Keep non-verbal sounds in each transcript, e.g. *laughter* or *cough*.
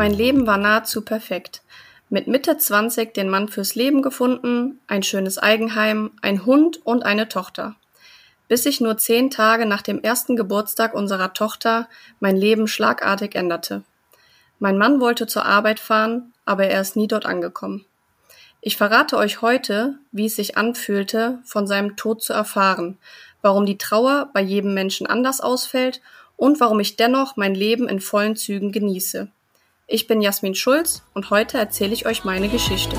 Mein Leben war nahezu perfekt. Mit Mitte 20 den Mann fürs Leben gefunden, ein schönes Eigenheim, ein Hund und eine Tochter. Bis sich nur zehn Tage nach dem ersten Geburtstag unserer Tochter mein Leben schlagartig änderte. Mein Mann wollte zur Arbeit fahren, aber er ist nie dort angekommen. Ich verrate euch heute, wie es sich anfühlte, von seinem Tod zu erfahren, warum die Trauer bei jedem Menschen anders ausfällt und warum ich dennoch mein Leben in vollen Zügen genieße. Ich bin Jasmin Schulz und heute erzähle ich euch meine Geschichte.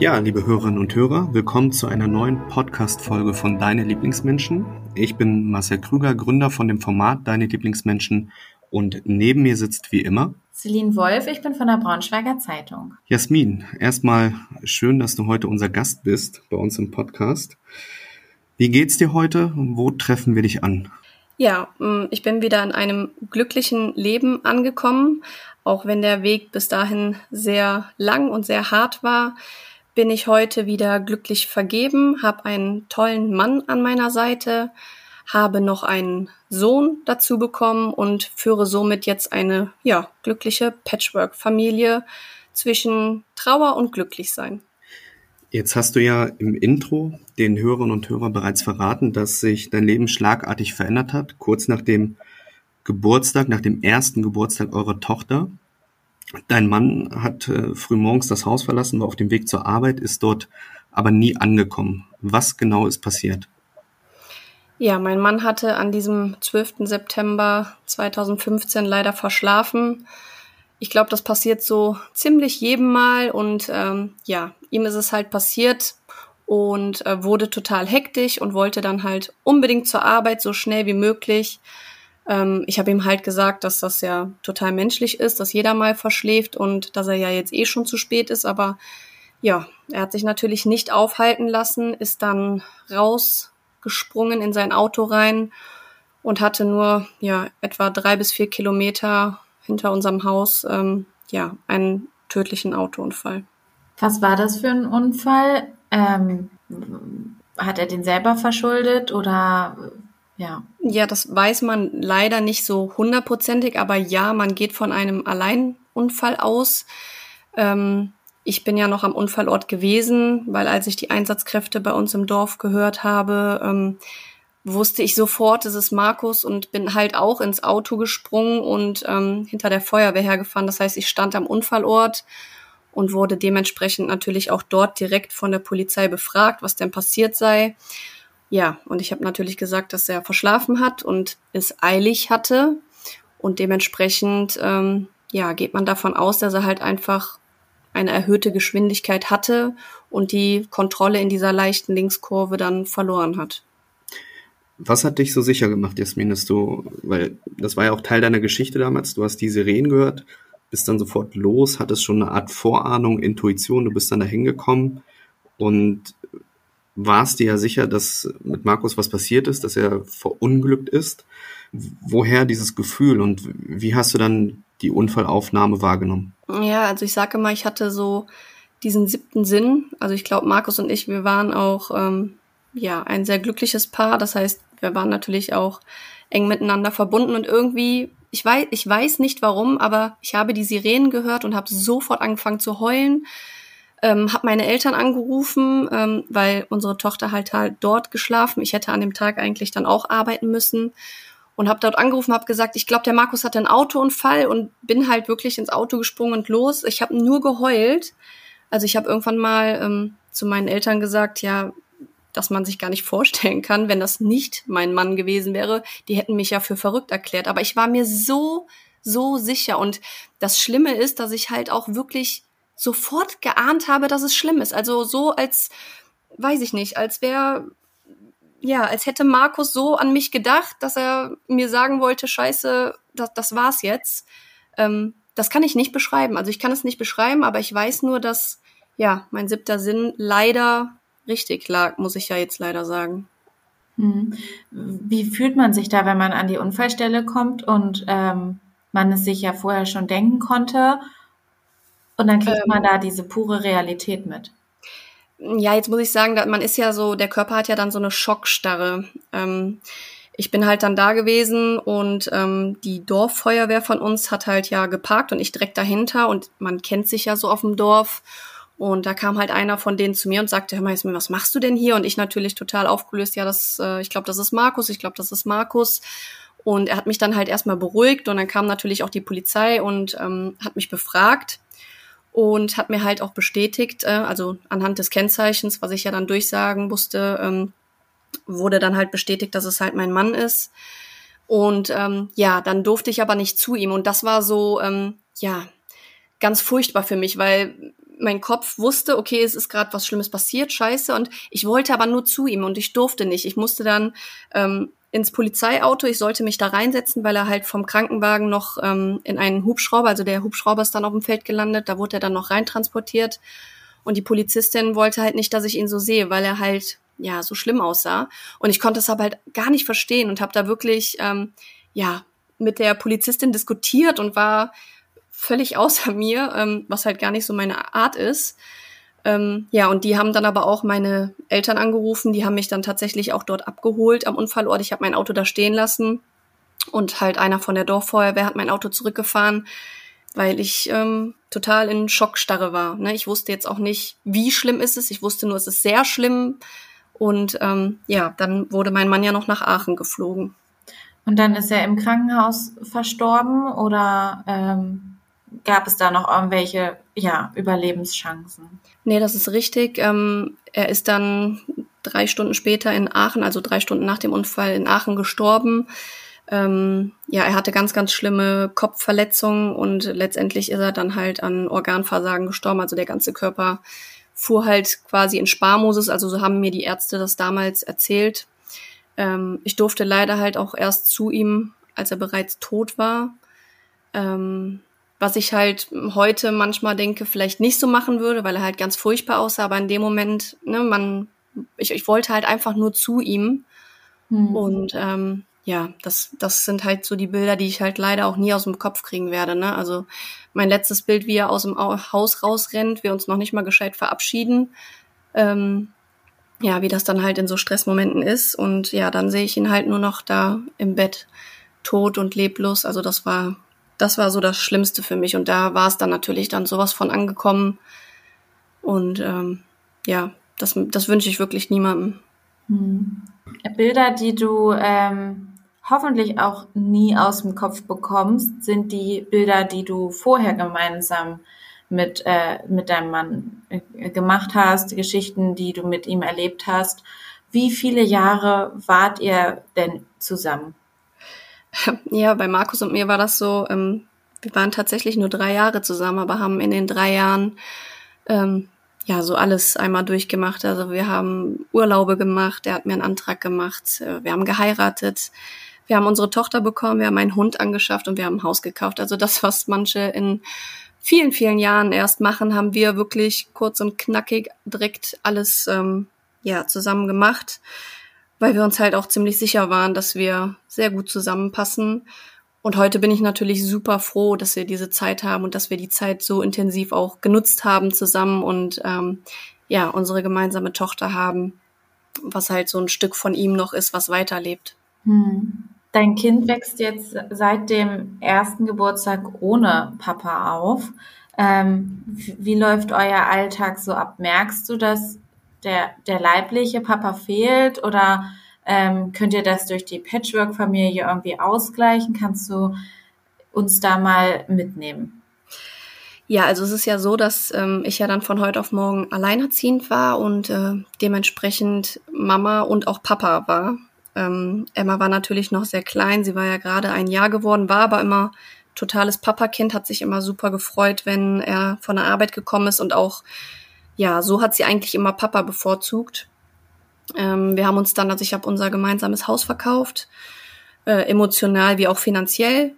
Ja, liebe Hörerinnen und Hörer, willkommen zu einer neuen Podcast-Folge von Deine Lieblingsmenschen. Ich bin Marcel Krüger, Gründer von dem Format Deine Lieblingsmenschen und neben mir sitzt wie immer Celine Wolf, ich bin von der Braunschweiger Zeitung. Jasmin, erstmal schön, dass du heute unser Gast bist bei uns im Podcast. Wie geht's dir heute? Wo treffen wir dich an? Ja, mm, ich bin wieder in einem glücklichen Leben angekommen. Auch wenn der Weg bis dahin sehr lang und sehr hart war, bin ich heute wieder glücklich vergeben, habe einen tollen Mann an meiner Seite, habe noch einen Sohn dazu bekommen und führe somit jetzt eine ja, glückliche Patchwork-Familie zwischen Trauer und Glücklichsein. Jetzt hast du ja im Intro den Hörerinnen und Hörern bereits verraten, dass sich dein Leben schlagartig verändert hat, kurz nach dem Geburtstag, nach dem ersten Geburtstag eurer Tochter. Dein Mann hat äh, frühmorgens das Haus verlassen, war auf dem Weg zur Arbeit, ist dort aber nie angekommen. Was genau ist passiert? Ja, mein Mann hatte an diesem 12. September 2015 leider verschlafen ich glaube, das passiert so ziemlich jedem Mal und ähm, ja, ihm ist es halt passiert und äh, wurde total hektisch und wollte dann halt unbedingt zur Arbeit so schnell wie möglich. Ähm, ich habe ihm halt gesagt, dass das ja total menschlich ist, dass jeder mal verschläft und dass er ja jetzt eh schon zu spät ist, aber ja, er hat sich natürlich nicht aufhalten lassen, ist dann rausgesprungen in sein Auto rein und hatte nur ja etwa drei bis vier Kilometer hinter unserem Haus ähm, ja einen tödlichen Autounfall. Was war das für ein Unfall? Ähm, hat er den selber verschuldet oder ja? Ja, das weiß man leider nicht so hundertprozentig, aber ja, man geht von einem Alleinunfall aus. Ähm, ich bin ja noch am Unfallort gewesen, weil als ich die Einsatzkräfte bei uns im Dorf gehört habe, ähm, wusste ich sofort, es ist Markus und bin halt auch ins Auto gesprungen und ähm, hinter der Feuerwehr hergefahren. Das heißt, ich stand am Unfallort und wurde dementsprechend natürlich auch dort direkt von der Polizei befragt, was denn passiert sei. Ja, und ich habe natürlich gesagt, dass er verschlafen hat und es eilig hatte. Und dementsprechend, ähm, ja, geht man davon aus, dass er halt einfach eine erhöhte Geschwindigkeit hatte und die Kontrolle in dieser leichten Linkskurve dann verloren hat. Was hat dich so sicher gemacht, Jasmin, dass du, weil das war ja auch Teil deiner Geschichte damals, du hast die Sirenen gehört, bist dann sofort los, hattest schon eine Art Vorahnung, Intuition, du bist dann da hingekommen und warst dir ja sicher, dass mit Markus was passiert ist, dass er verunglückt ist. Woher dieses Gefühl und wie hast du dann die Unfallaufnahme wahrgenommen? Ja, also ich sage immer, ich hatte so diesen siebten Sinn. Also ich glaube, Markus und ich, wir waren auch ähm, ja ein sehr glückliches Paar. Das heißt, wir waren natürlich auch eng miteinander verbunden und irgendwie, ich weiß, ich weiß nicht warum, aber ich habe die Sirenen gehört und habe sofort angefangen zu heulen. Ähm, habe meine Eltern angerufen, ähm, weil unsere Tochter halt halt dort geschlafen. Ich hätte an dem Tag eigentlich dann auch arbeiten müssen und habe dort angerufen, habe gesagt, ich glaube, der Markus hatte einen Autounfall und bin halt wirklich ins Auto gesprungen und los. Ich habe nur geheult. Also ich habe irgendwann mal ähm, zu meinen Eltern gesagt, ja, dass man sich gar nicht vorstellen kann, wenn das nicht mein Mann gewesen wäre. Die hätten mich ja für verrückt erklärt. Aber ich war mir so, so sicher. Und das Schlimme ist, dass ich halt auch wirklich sofort geahnt habe, dass es schlimm ist. Also so als, weiß ich nicht, als wäre, ja, als hätte Markus so an mich gedacht, dass er mir sagen wollte, scheiße, das, das war's jetzt. Ähm, das kann ich nicht beschreiben. Also ich kann es nicht beschreiben, aber ich weiß nur, dass, ja, mein siebter Sinn leider richtig lag, muss ich ja jetzt leider sagen. Hm. Wie fühlt man sich da, wenn man an die Unfallstelle kommt und ähm, man es sich ja vorher schon denken konnte und dann kriegt ähm, man da diese pure Realität mit? Ja, jetzt muss ich sagen, man ist ja so, der Körper hat ja dann so eine Schockstarre. Ähm, ich bin halt dann da gewesen und ähm, die Dorffeuerwehr von uns hat halt ja geparkt und ich direkt dahinter und man kennt sich ja so auf dem Dorf und da kam halt einer von denen zu mir und sagte, hör mal, jetzt, was machst du denn hier? Und ich natürlich total aufgelöst, ja, das, äh, ich glaube, das ist Markus, ich glaube, das ist Markus. Und er hat mich dann halt erstmal beruhigt und dann kam natürlich auch die Polizei und ähm, hat mich befragt und hat mir halt auch bestätigt, äh, also anhand des Kennzeichens, was ich ja dann durchsagen musste, ähm, wurde dann halt bestätigt, dass es halt mein Mann ist. Und ähm, ja, dann durfte ich aber nicht zu ihm. Und das war so, ähm, ja, ganz furchtbar für mich, weil mein Kopf wusste, okay, es ist gerade was Schlimmes passiert, scheiße. Und ich wollte aber nur zu ihm und ich durfte nicht. Ich musste dann ähm, ins Polizeiauto, ich sollte mich da reinsetzen, weil er halt vom Krankenwagen noch ähm, in einen Hubschrauber, also der Hubschrauber ist dann auf dem Feld gelandet, da wurde er dann noch reintransportiert. Und die Polizistin wollte halt nicht, dass ich ihn so sehe, weil er halt ja so schlimm aussah. Und ich konnte es aber halt gar nicht verstehen und habe da wirklich ähm, ja mit der Polizistin diskutiert und war völlig *laughs* außer mir, ähm, was halt gar nicht so meine Art ist. Ähm, ja, und die haben dann aber auch meine Eltern angerufen, die haben mich dann tatsächlich auch dort abgeholt am Unfallort. Ich habe mein Auto da stehen lassen und halt einer von der Dorffeuerwehr hat mein Auto zurückgefahren, weil ich ähm, total in Schockstarre war. Ne? Ich wusste jetzt auch nicht, wie schlimm ist es. Ich wusste nur, es ist sehr schlimm. Und ähm, ja, dann wurde mein Mann ja noch nach Aachen geflogen. Und dann ist er im Krankenhaus verstorben oder ähm, gab es da noch irgendwelche ja, Überlebenschancen? Nee, das ist richtig. Ähm, er ist dann drei Stunden später in Aachen, also drei Stunden nach dem Unfall in Aachen gestorben. Ähm, ja, er hatte ganz, ganz schlimme Kopfverletzungen und letztendlich ist er dann halt an Organversagen gestorben. Also der ganze Körper fuhr halt quasi in Sparmosus. Also so haben mir die Ärzte das damals erzählt. Ähm, ich durfte leider halt auch erst zu ihm, als er bereits tot war. Ähm, was ich halt heute manchmal denke, vielleicht nicht so machen würde, weil er halt ganz furchtbar aussah, aber in dem Moment, ne, man, ich, ich wollte halt einfach nur zu ihm. Mhm. Und ähm, ja, das, das sind halt so die Bilder, die ich halt leider auch nie aus dem Kopf kriegen werde. Ne? Also mein letztes Bild, wie er aus dem Haus rausrennt, wir uns noch nicht mal gescheit verabschieden. Ähm, ja, wie das dann halt in so Stressmomenten ist. Und ja, dann sehe ich ihn halt nur noch da im Bett, tot und leblos. Also das war das war so das Schlimmste für mich. Und da war es dann natürlich dann sowas von angekommen. Und ähm, ja, das, das wünsche ich wirklich niemandem. Hm. Bilder, die du ähm, hoffentlich auch nie aus dem Kopf bekommst, sind die Bilder, die du vorher gemeinsam mit, äh, mit deinem Mann äh, gemacht hast, Geschichten, die du mit ihm erlebt hast. Wie viele Jahre wart ihr denn zusammen? *laughs* Ja, bei Markus und mir war das so, ähm, wir waren tatsächlich nur drei Jahre zusammen, aber haben in den drei Jahren ähm, ja so alles einmal durchgemacht. Also wir haben Urlaube gemacht, er hat mir einen Antrag gemacht, äh, wir haben geheiratet, wir haben unsere Tochter bekommen, wir haben einen Hund angeschafft und wir haben ein Haus gekauft. Also das, was manche in vielen, vielen Jahren erst machen, haben wir wirklich kurz und knackig direkt alles ähm, ja zusammen gemacht weil wir uns halt auch ziemlich sicher waren, dass wir sehr gut zusammenpassen. Und heute bin ich natürlich super froh, dass wir diese Zeit haben und dass wir die Zeit so intensiv auch genutzt haben zusammen und ähm, ja, unsere gemeinsame Tochter haben, was halt so ein Stück von ihm noch ist, was weiterlebt. Hm. Dein Kind wächst jetzt seit dem ersten Geburtstag ohne Papa auf. Ähm, wie, läuft euer Alltag so ab? Merkst du, dass der, der leibliche Papa fehlt oder ähm, könnt ihr das durch die Patchwork-Familie irgendwie ausgleichen? Kannst du uns da mal mitnehmen? Ja, also es ist ja so, dass ähm, ich ja dann von heute auf morgen alleinerziehend war und äh, dementsprechend Mama und auch Papa war. Ähm, Emma war natürlich noch sehr klein, sie war ja gerade ein Jahr geworden, war aber immer totales Papakind, hat sich immer super gefreut, wenn er von der Arbeit gekommen ist und auch ja, so hat sie eigentlich immer Papa bevorzugt. Ähm, wir haben uns dann, also ich habe unser gemeinsames Haus verkauft, äh, emotional wie auch finanziell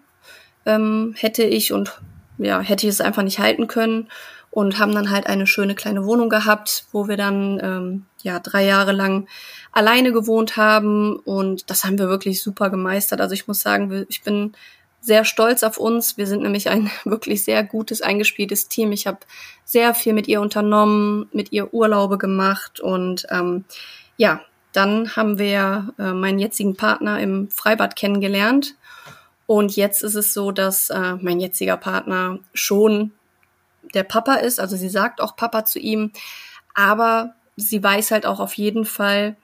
ähm, hätte ich und ja, hätte ich es einfach nicht halten können. und haben dann halt eine schöne kleine Wohnung gehabt, wo wir dann ähm, ja drei Jahre lang alleine gewohnt haben und das haben wir wirklich super gemeistert. Also ich muss sagen, ich bin sehr stolz auf uns. Wir sind nämlich ein *laughs* wirklich sehr gutes, eingespieltes Team. Ich habe sehr viel mit ihr unternommen, mit ihr Urlaube gemacht und ähm, ja, dann haben wir äh, meinen jetzigen Partner im Freibad kennengelernt. Und jetzt ist es so, dass äh, mein jetziger Partner schon der Papa ist. Also sie sagt auch Papa zu ihm. Aber sie weiß halt auch auf jeden Fall,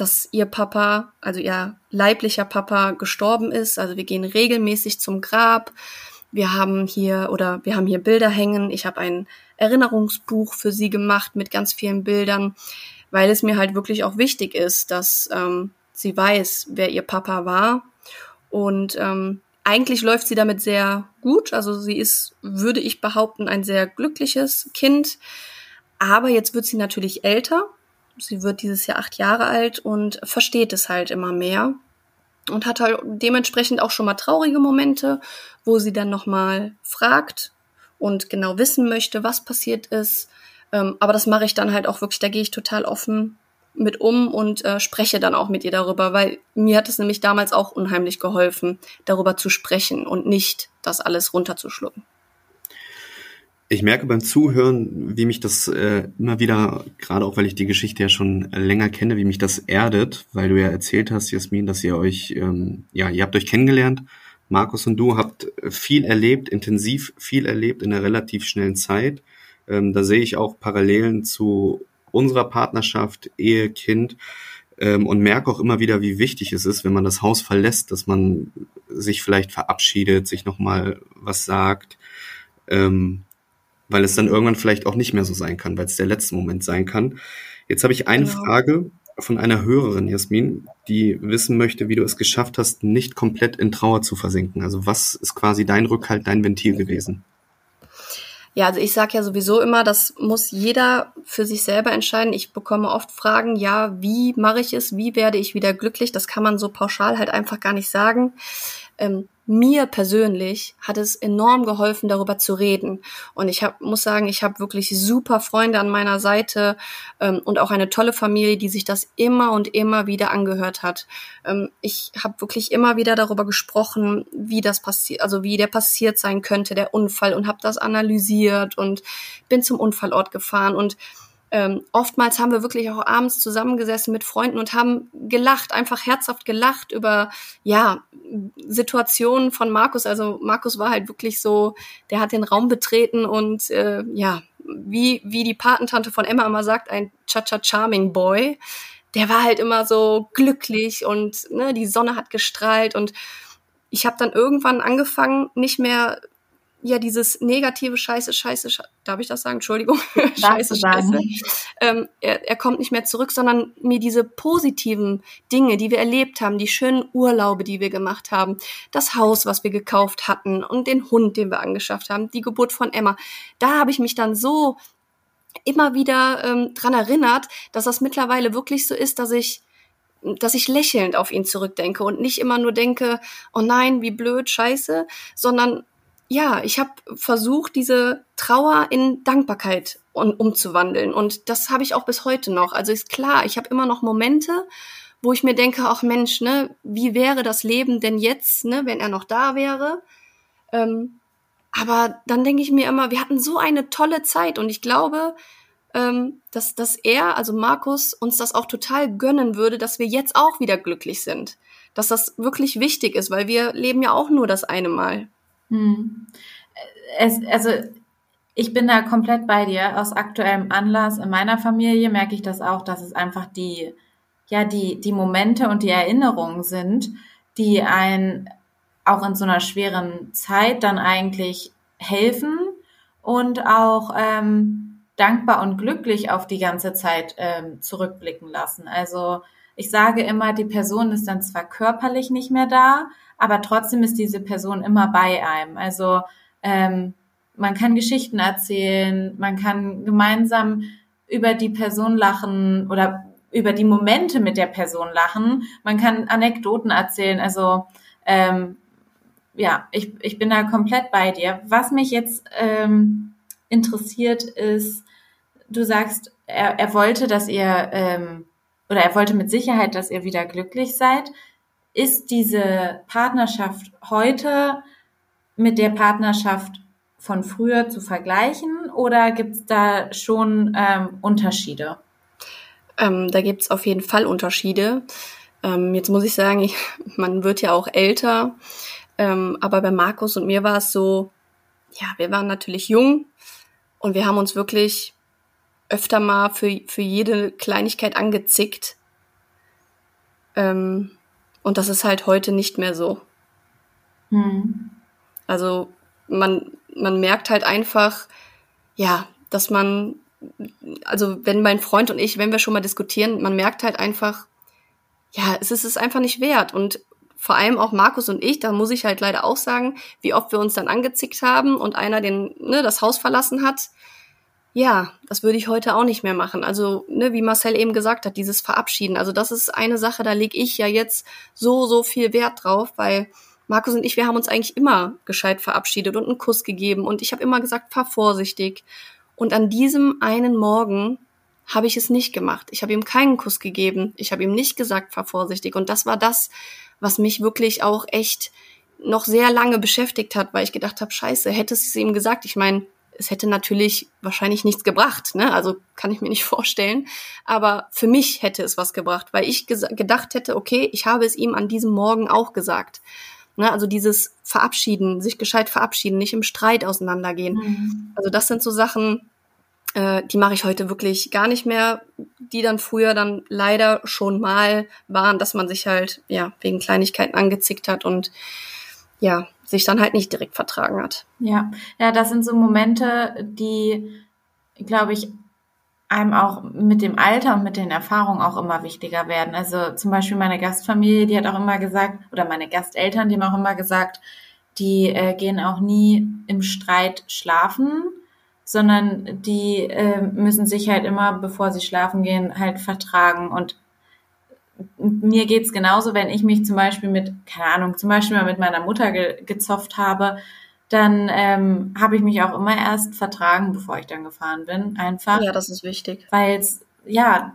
dass ihr Papa, also ihr leiblicher Papa gestorben ist. Also wir gehen regelmäßig zum Grab. Wir haben hier oder wir haben hier Bilder hängen. Ich habe ein Erinnerungsbuch für sie gemacht mit ganz vielen Bildern, weil es mir halt wirklich auch wichtig ist, dass ähm, sie weiß, wer ihr Papa war. Und ähm, eigentlich läuft sie damit sehr gut. Also sie ist, würde ich behaupten, ein sehr glückliches Kind. Aber jetzt wird sie natürlich älter sie wird dieses Jahr acht Jahre alt und versteht es halt immer mehr und hat halt dementsprechend auch schon mal traurige Momente, wo sie dann nochmal fragt und genau wissen möchte, was passiert ist. Ähm, aber das mache ich dann halt auch wirklich, da gehe ich total offen mit um und äh, spreche dann auch mit ihr darüber, weil mir hat es nämlich damals auch unheimlich geholfen, darüber zu sprechen und nicht das alles runterzuschlucken. Ich merke beim Zuhören, wie mich das äh, immer wieder, gerade auch weil ich die Geschichte ja schon länger kenne, wie mich das erdet, weil du ja erzählt hast, Jasmin, dass ihr euch, ähm, ja, ihr habt euch kennengelernt, Markus und du habt viel erlebt, intensiv viel erlebt in einer relativ schnellen Zeit. Ähm, da sehe ich auch Parallelen zu unserer Partnerschaft, Ehe, Kind ähm, und merke auch immer wieder, wie wichtig es ist, wenn man das Haus verlässt, dass man sich vielleicht verabschiedet, sich nochmal was sagt. Ähm, weil es dann irgendwann vielleicht auch nicht mehr so sein kann, weil es der letzte Moment sein kann. Jetzt habe ich eine genau. Frage von einer Hörerin, Jasmin, die wissen möchte, wie du es geschafft hast, nicht komplett in Trauer zu versinken. Also was ist quasi dein Rückhalt, dein Ventil gewesen? Ja, also ich sage ja sowieso immer, das muss jeder für sich selber entscheiden. Ich bekomme oft Fragen, ja, wie mache ich es, wie werde ich wieder glücklich? Das kann man so pauschal halt einfach gar nicht sagen. Ähm, mir persönlich hat es enorm geholfen, darüber zu reden. Und ich hab, muss sagen, ich habe wirklich super Freunde an meiner Seite ähm, und auch eine tolle Familie, die sich das immer und immer wieder angehört hat. Ähm, ich habe wirklich immer wieder darüber gesprochen, wie das passiert, also wie der passiert sein könnte, der Unfall, und habe das analysiert und bin zum Unfallort gefahren und ähm, oftmals haben wir wirklich auch abends zusammengesessen mit Freunden und haben gelacht, einfach herzhaft gelacht über ja Situationen von Markus. Also Markus war halt wirklich so, der hat den Raum betreten und äh, ja, wie wie die Patentante von Emma immer sagt, ein Cha-Cha Charming Boy. Der war halt immer so glücklich und ne, die Sonne hat gestrahlt und ich habe dann irgendwann angefangen, nicht mehr ja dieses negative Scheiße, Scheiße, Scheiße darf ich das sagen? Entschuldigung, *laughs* Scheiße, Scheiße. Ähm, er, er kommt nicht mehr zurück, sondern mir diese positiven Dinge, die wir erlebt haben, die schönen Urlaube, die wir gemacht haben, das Haus, was wir gekauft hatten und den Hund, den wir angeschafft haben, die Geburt von Emma, da habe ich mich dann so immer wieder ähm, dran erinnert, dass das mittlerweile wirklich so ist, dass ich dass ich lächelnd auf ihn zurückdenke und nicht immer nur denke, oh nein, wie blöd, scheiße, sondern ja, ich habe versucht, diese Trauer in Dankbarkeit um, umzuwandeln. Und das habe ich auch bis heute noch. Also ist klar, ich habe immer noch Momente, wo ich mir denke, ach Mensch, ne, wie wäre das Leben denn jetzt, ne, wenn er noch da wäre? Ähm, aber dann denke ich mir immer, wir hatten so eine tolle Zeit und ich glaube, ähm, dass, dass er, also Markus, uns das auch total gönnen würde, dass wir jetzt auch wieder glücklich sind. Dass das wirklich wichtig ist, weil wir leben ja auch nur das eine Mal. Hm. Es, also ich bin da komplett bei dir. Aus aktuellem Anlass in meiner Familie merke ich das auch, dass es einfach die, ja, die, die Momente und die Erinnerungen sind, die ein auch in so einer schweren Zeit dann eigentlich helfen und auch ähm, dankbar und glücklich auf die ganze Zeit ähm, zurückblicken lassen. Also ich sage immer, die Person ist dann zwar körperlich nicht mehr da, aber trotzdem ist diese Person immer bei einem. Also ähm, man kann Geschichten erzählen, man kann gemeinsam über die Person lachen oder über die Momente mit der Person lachen. Man kann Anekdoten erzählen. Also ähm, ja, ich, ich bin da komplett bei dir. Was mich jetzt ähm, interessiert ist, du sagst, er, er wollte, dass ihr, ähm, oder er wollte mit Sicherheit, dass ihr wieder glücklich seid. Ist diese Partnerschaft heute mit der Partnerschaft von früher zu vergleichen oder gibt es da schon ähm, Unterschiede? Ähm, da gibt es auf jeden Fall Unterschiede. Ähm, jetzt muss ich sagen, ich, man wird ja auch älter. Ähm, aber bei Markus und mir war es so, ja, wir waren natürlich jung und wir haben uns wirklich öfter mal für, für jede Kleinigkeit angezickt. Ähm, und das ist halt heute nicht mehr so. Hm. Also man, man merkt halt einfach, ja, dass man, also wenn mein Freund und ich, wenn wir schon mal diskutieren, man merkt halt einfach, ja, es ist es einfach nicht wert. Und vor allem auch Markus und ich, da muss ich halt leider auch sagen, wie oft wir uns dann angezickt haben und einer den, ne, das Haus verlassen hat. Ja, das würde ich heute auch nicht mehr machen. Also, ne, wie Marcel eben gesagt hat, dieses Verabschieden. Also, das ist eine Sache, da lege ich ja jetzt so, so viel Wert drauf, weil Markus und ich, wir haben uns eigentlich immer gescheit verabschiedet und einen Kuss gegeben. Und ich habe immer gesagt, fahr vorsichtig. Und an diesem einen Morgen habe ich es nicht gemacht. Ich habe ihm keinen Kuss gegeben. Ich habe ihm nicht gesagt, fahr vorsichtig. Und das war das, was mich wirklich auch echt noch sehr lange beschäftigt hat, weil ich gedacht habe, scheiße, hätte es ihm gesagt. Ich meine, es hätte natürlich wahrscheinlich nichts gebracht, ne? Also kann ich mir nicht *laughs* vorstellen. Aber für mich hätte es was gebracht, weil ich gedacht hätte, okay, ich habe es ihm an diesem Morgen auch gesagt. Ne? Also dieses Verabschieden, sich gescheit verabschieden, nicht im Streit auseinandergehen. Mhm. Also das sind so Sachen, äh, die mache ich heute wirklich gar nicht mehr, die dann früher dann leider schon mal waren, dass man sich halt ja wegen Kleinigkeiten angezickt hat und ja, sich dann halt nicht direkt vertragen hat. Ja, ja, das sind so Momente, die, glaube ich, einem auch mit dem Alter und mit den Erfahrungen auch immer wichtiger werden. Also zum Beispiel meine Gastfamilie, die hat auch immer gesagt, oder meine Gasteltern, die haben auch immer gesagt, die äh, gehen auch nie im Streit schlafen, sondern die äh, müssen sich halt immer, bevor sie schlafen gehen, halt vertragen. Und mir geht's genauso, wenn ich mich zum Beispiel mit, keine Ahnung, zum Beispiel mal mit meiner Mutter ge gezopft habe, dann ähm, habe ich mich auch immer erst vertragen, bevor ich dann gefahren bin. Einfach. Ja, das ist wichtig. Weil es, ja,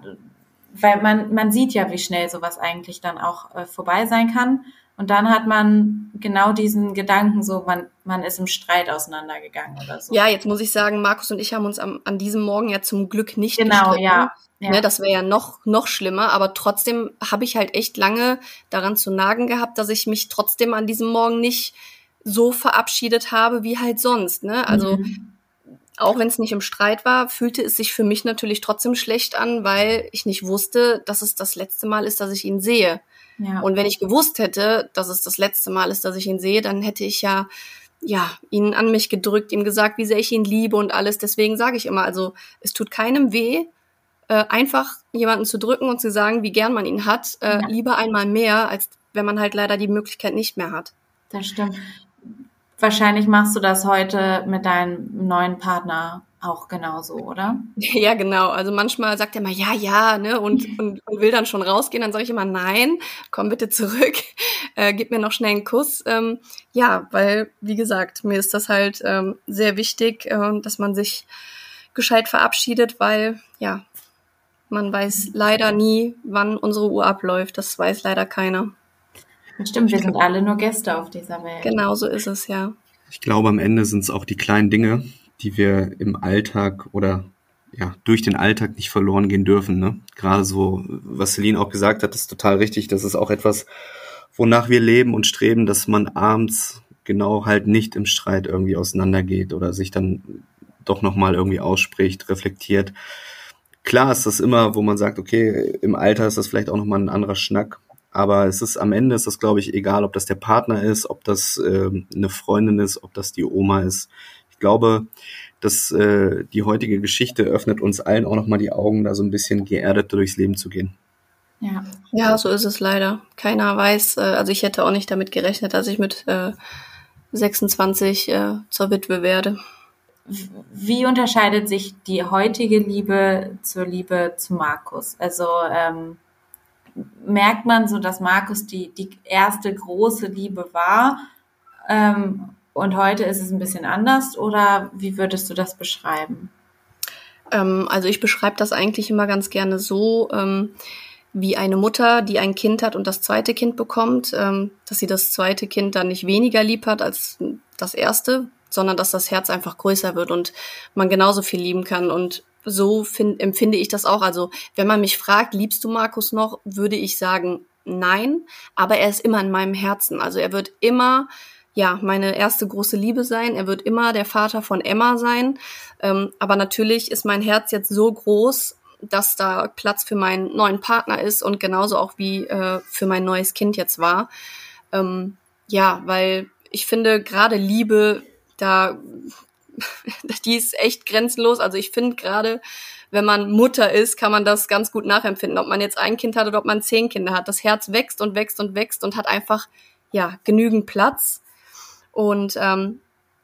weil man, man sieht ja, wie schnell sowas eigentlich dann auch äh, vorbei sein kann. Und dann hat man genau diesen Gedanken so, man, man ist im Streit auseinandergegangen oder so. Ja, jetzt muss ich sagen, Markus und ich haben uns am, an diesem Morgen ja zum Glück nicht Genau, gestritten. ja. ja. Ne, das wäre ja noch, noch schlimmer, aber trotzdem habe ich halt echt lange daran zu nagen gehabt, dass ich mich trotzdem an diesem Morgen nicht so verabschiedet habe wie halt sonst. Ne? Also mhm. auch wenn es nicht im Streit war, fühlte es sich für mich natürlich trotzdem schlecht an, weil ich nicht wusste, dass es das letzte Mal ist, dass ich ihn sehe. Ja. Und wenn ich gewusst hätte, dass es das letzte Mal ist, dass ich ihn sehe, dann hätte ich ja ja, ihn an mich gedrückt, ihm gesagt, wie sehr ich ihn liebe und alles. Deswegen sage ich immer, also es tut keinem weh, äh, einfach jemanden zu drücken und zu sagen, wie gern man ihn hat, äh, ja. lieber einmal mehr, als wenn man halt leider die Möglichkeit nicht mehr hat. Das stimmt. Wahrscheinlich machst du das heute mit deinem neuen Partner auch genauso, oder? *laughs* Ja, genau. Also manchmal sagt er mal ja, ja, ne, und, *laughs* und, und will dann schon rausgehen. Dann sage ich immer nein, komm bitte zurück, *laughs* äh, gib mir noch schnell einen Kuss. Ähm, ja, weil wie gesagt, mir ist das halt ähm, sehr wichtig, äh, dass man sich gescheit verabschiedet, weil ja, man weiß leider nie, wann unsere Uhr abläuft. Das weiß leider keiner. Stimmt, wir sind alle nur Gäste auf dieser Welt. Genau so ist es, ja. Ich glaube, am Ende sind es auch die kleinen Dinge, die wir im Alltag oder ja, durch den Alltag nicht verloren gehen dürfen. Ne? Gerade so, was Celine auch gesagt hat, ist total richtig. Das ist auch etwas, wonach wir leben und streben, dass man abends genau halt nicht im Streit irgendwie auseinandergeht oder sich dann doch nochmal irgendwie ausspricht, reflektiert. Klar ist das immer, wo man sagt, okay, im Alter ist das vielleicht auch nochmal ein anderer Schnack. Aber es ist am Ende ist das, glaube ich, egal, ob das der Partner ist, ob das äh, eine Freundin ist, ob das die Oma ist glaube, dass äh, die heutige Geschichte öffnet uns allen auch nochmal die Augen, da so ein bisschen geerdet durchs Leben zu gehen. Ja. ja, so ist es leider. Keiner weiß, äh, also ich hätte auch nicht damit gerechnet, dass ich mit äh, 26 äh, zur Witwe werde. Wie unterscheidet sich die heutige Liebe zur Liebe zu Markus? Also ähm, merkt man so, dass Markus die, die erste große Liebe war? Ähm, und heute ist es ein bisschen anders oder wie würdest du das beschreiben? Ähm, also ich beschreibe das eigentlich immer ganz gerne so, ähm, wie eine Mutter, die ein Kind hat und das zweite Kind bekommt, ähm, dass sie das zweite Kind dann nicht weniger lieb hat als das erste, sondern dass das Herz einfach größer wird und man genauso viel lieben kann. Und so find, empfinde ich das auch. Also wenn man mich fragt, liebst du Markus noch, würde ich sagen, nein, aber er ist immer in meinem Herzen. Also er wird immer ja, meine erste große Liebe sein. Er wird immer der Vater von Emma sein. Ähm, aber natürlich ist mein Herz jetzt so groß, dass da Platz für meinen neuen Partner ist und genauso auch wie äh, für mein neues Kind jetzt war. Ähm, ja, weil ich finde gerade Liebe, da, *laughs* die ist echt grenzenlos. Also ich finde gerade, wenn man Mutter ist, kann man das ganz gut nachempfinden, ob man jetzt ein Kind hat oder ob man zehn Kinder hat. Das Herz wächst und wächst und wächst und hat einfach ja genügend Platz. Und ähm,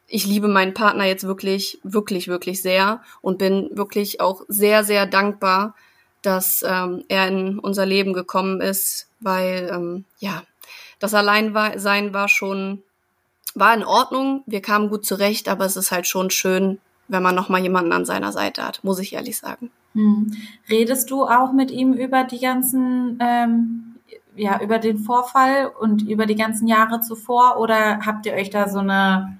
ich liebe meinen Partner jetzt wirklich, wirklich, wirklich sehr und bin wirklich auch sehr, sehr dankbar, dass ähm, er in unser Leben gekommen ist, weil ähm, ja, das Alleinsein war schon, war in Ordnung, wir kamen gut zurecht, aber es ist halt schon schön, wenn man nochmal jemanden an seiner Seite hat, muss ich ehrlich sagen. Hm. Redest du auch mit ihm über die ganzen ähm, ja, über den Vorfall und über die ganzen Jahre zuvor oder habt ihr euch da so eine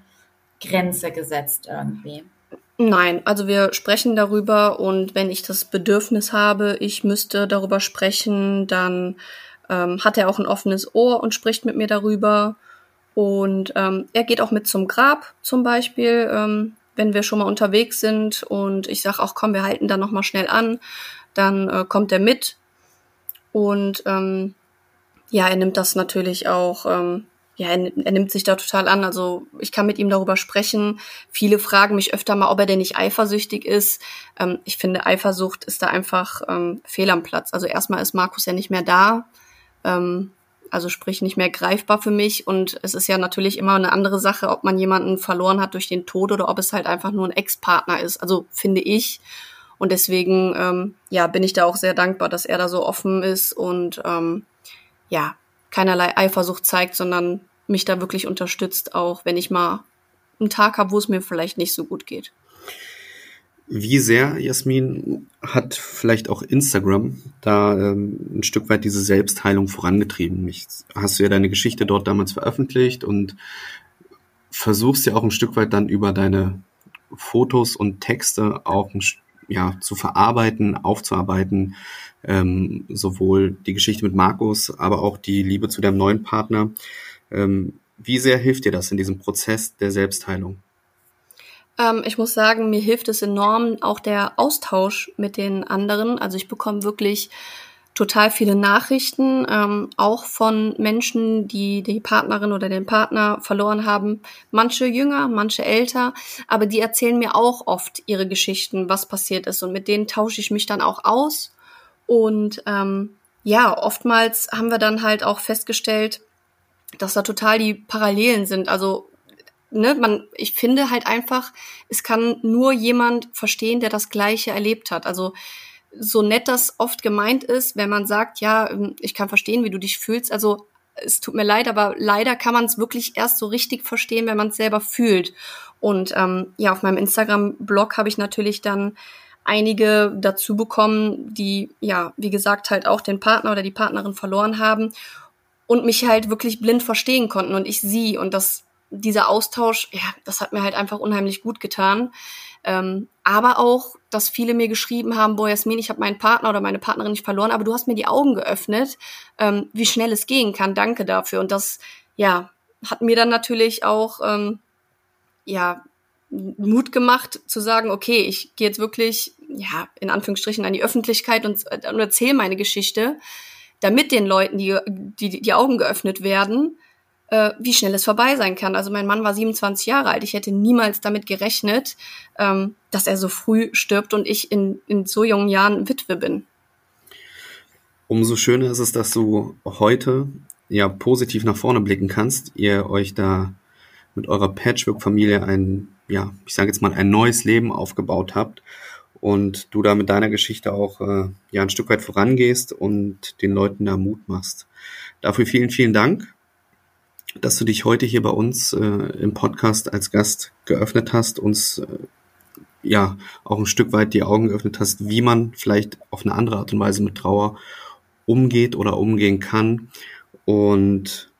Grenze gesetzt irgendwie? Nein, also wir sprechen darüber und wenn ich das Bedürfnis habe, ich müsste darüber sprechen, dann ähm, hat er auch ein offenes Ohr und spricht mit mir darüber. Und ähm, er geht auch mit zum Grab zum Beispiel, ähm, wenn wir schon mal unterwegs sind und ich sage auch, komm, wir halten da nochmal schnell an, dann äh, kommt er mit. Und ähm, ja, er nimmt das natürlich auch, ähm, ja, er, er nimmt sich da total an. Also ich kann mit ihm darüber sprechen. Viele fragen mich öfter mal, ob er denn nicht eifersüchtig ist. Ähm, ich finde, Eifersucht ist da einfach ähm, fehl am Platz. Also erstmal ist Markus ja nicht mehr da. Ähm, also sprich nicht mehr greifbar für mich. Und es ist ja natürlich immer eine andere Sache, ob man jemanden verloren hat durch den Tod oder ob es halt einfach nur ein Ex-Partner ist. Also finde ich. Und deswegen, ähm, ja, bin ich da auch sehr dankbar, dass er da so offen ist und ähm, ja, keinerlei Eifersucht zeigt, sondern mich da wirklich unterstützt, auch wenn ich mal einen Tag habe, wo es mir vielleicht nicht so gut geht. Wie sehr, Jasmin, hat vielleicht auch Instagram da ähm, ein Stück weit diese Selbstheilung vorangetrieben? Ich, hast du ja deine Geschichte dort damals veröffentlicht und versuchst ja auch ein Stück weit dann über deine Fotos und Texte auch ja, zu verarbeiten, aufzuarbeiten, ähm, sowohl die Geschichte mit Markus, aber auch die Liebe zu deinem neuen Partner. Ähm, wie sehr hilft dir das in diesem Prozess der Selbstheilung? Ähm, ich muss sagen, mir hilft es enorm auch der Austausch mit den anderen. Also ich bekomme wirklich total viele Nachrichten, ähm, auch von Menschen, die die Partnerin oder den Partner verloren haben. Manche jünger, manche älter, aber die erzählen mir auch oft ihre Geschichten, was passiert ist. Und mit denen tausche ich mich dann auch aus und ähm, ja, oftmals haben wir dann halt auch festgestellt, dass da total die Parallelen sind. Also ne, man, ich finde halt einfach, es kann nur jemand verstehen, der das Gleiche erlebt hat. Also so nett das oft gemeint ist, wenn man sagt, ja, ähm, ich kann verstehen, wie du dich fühlst. Also es tut mir leid, aber leider kann man es wirklich erst so richtig verstehen, wenn man es selber fühlt. Und ähm, ja, auf meinem Instagram-Blog habe ich natürlich dann einige dazu bekommen, die ja, wie gesagt, halt auch den Partner oder die Partnerin verloren haben und mich halt wirklich blind verstehen konnten und ich sie und das dieser Austausch, ja, das hat mir halt einfach unheimlich gut getan. Ähm, aber auch, dass viele mir geschrieben haben, boah, Jasmin, ich habe meinen Partner oder meine Partnerin nicht verloren, aber du hast mir die Augen geöffnet, ähm, wie schnell es gehen kann. Danke dafür. Und das, ja, hat mir dann natürlich auch, ähm, ja, Mut gemacht zu sagen, okay, ich gehe jetzt wirklich, ja, in Anführungsstrichen an die Öffentlichkeit und, und erzähle meine Geschichte, damit den Leuten die, die, die Augen geöffnet werden, äh, wie schnell es vorbei sein kann. Also mein Mann war 27 Jahre alt. Ich hätte niemals damit gerechnet, ähm, dass er so früh stirbt und ich in, in so jungen Jahren Witwe bin. Umso schöner ist es, dass du heute ja positiv nach vorne blicken kannst. Ihr euch da mit eurer Patchwork-Familie ein ja, ich sage jetzt mal, ein neues Leben aufgebaut habt und du da mit deiner Geschichte auch äh, ja ein Stück weit vorangehst und den Leuten da Mut machst. Dafür vielen, vielen Dank. Dass du dich heute hier bei uns äh, im Podcast als Gast geöffnet hast, uns äh, ja auch ein Stück weit die Augen geöffnet hast, wie man vielleicht auf eine andere Art und Weise mit Trauer umgeht oder umgehen kann und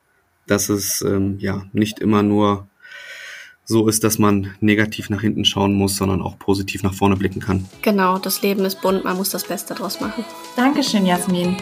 dass es ähm, ja nicht immer nur so ist, dass man negativ nach hinten schauen muss, sondern auch positiv nach vorne blicken kann. Genau, das Leben ist bunt, man muss das Beste draus machen. Dankeschön, Jasmin.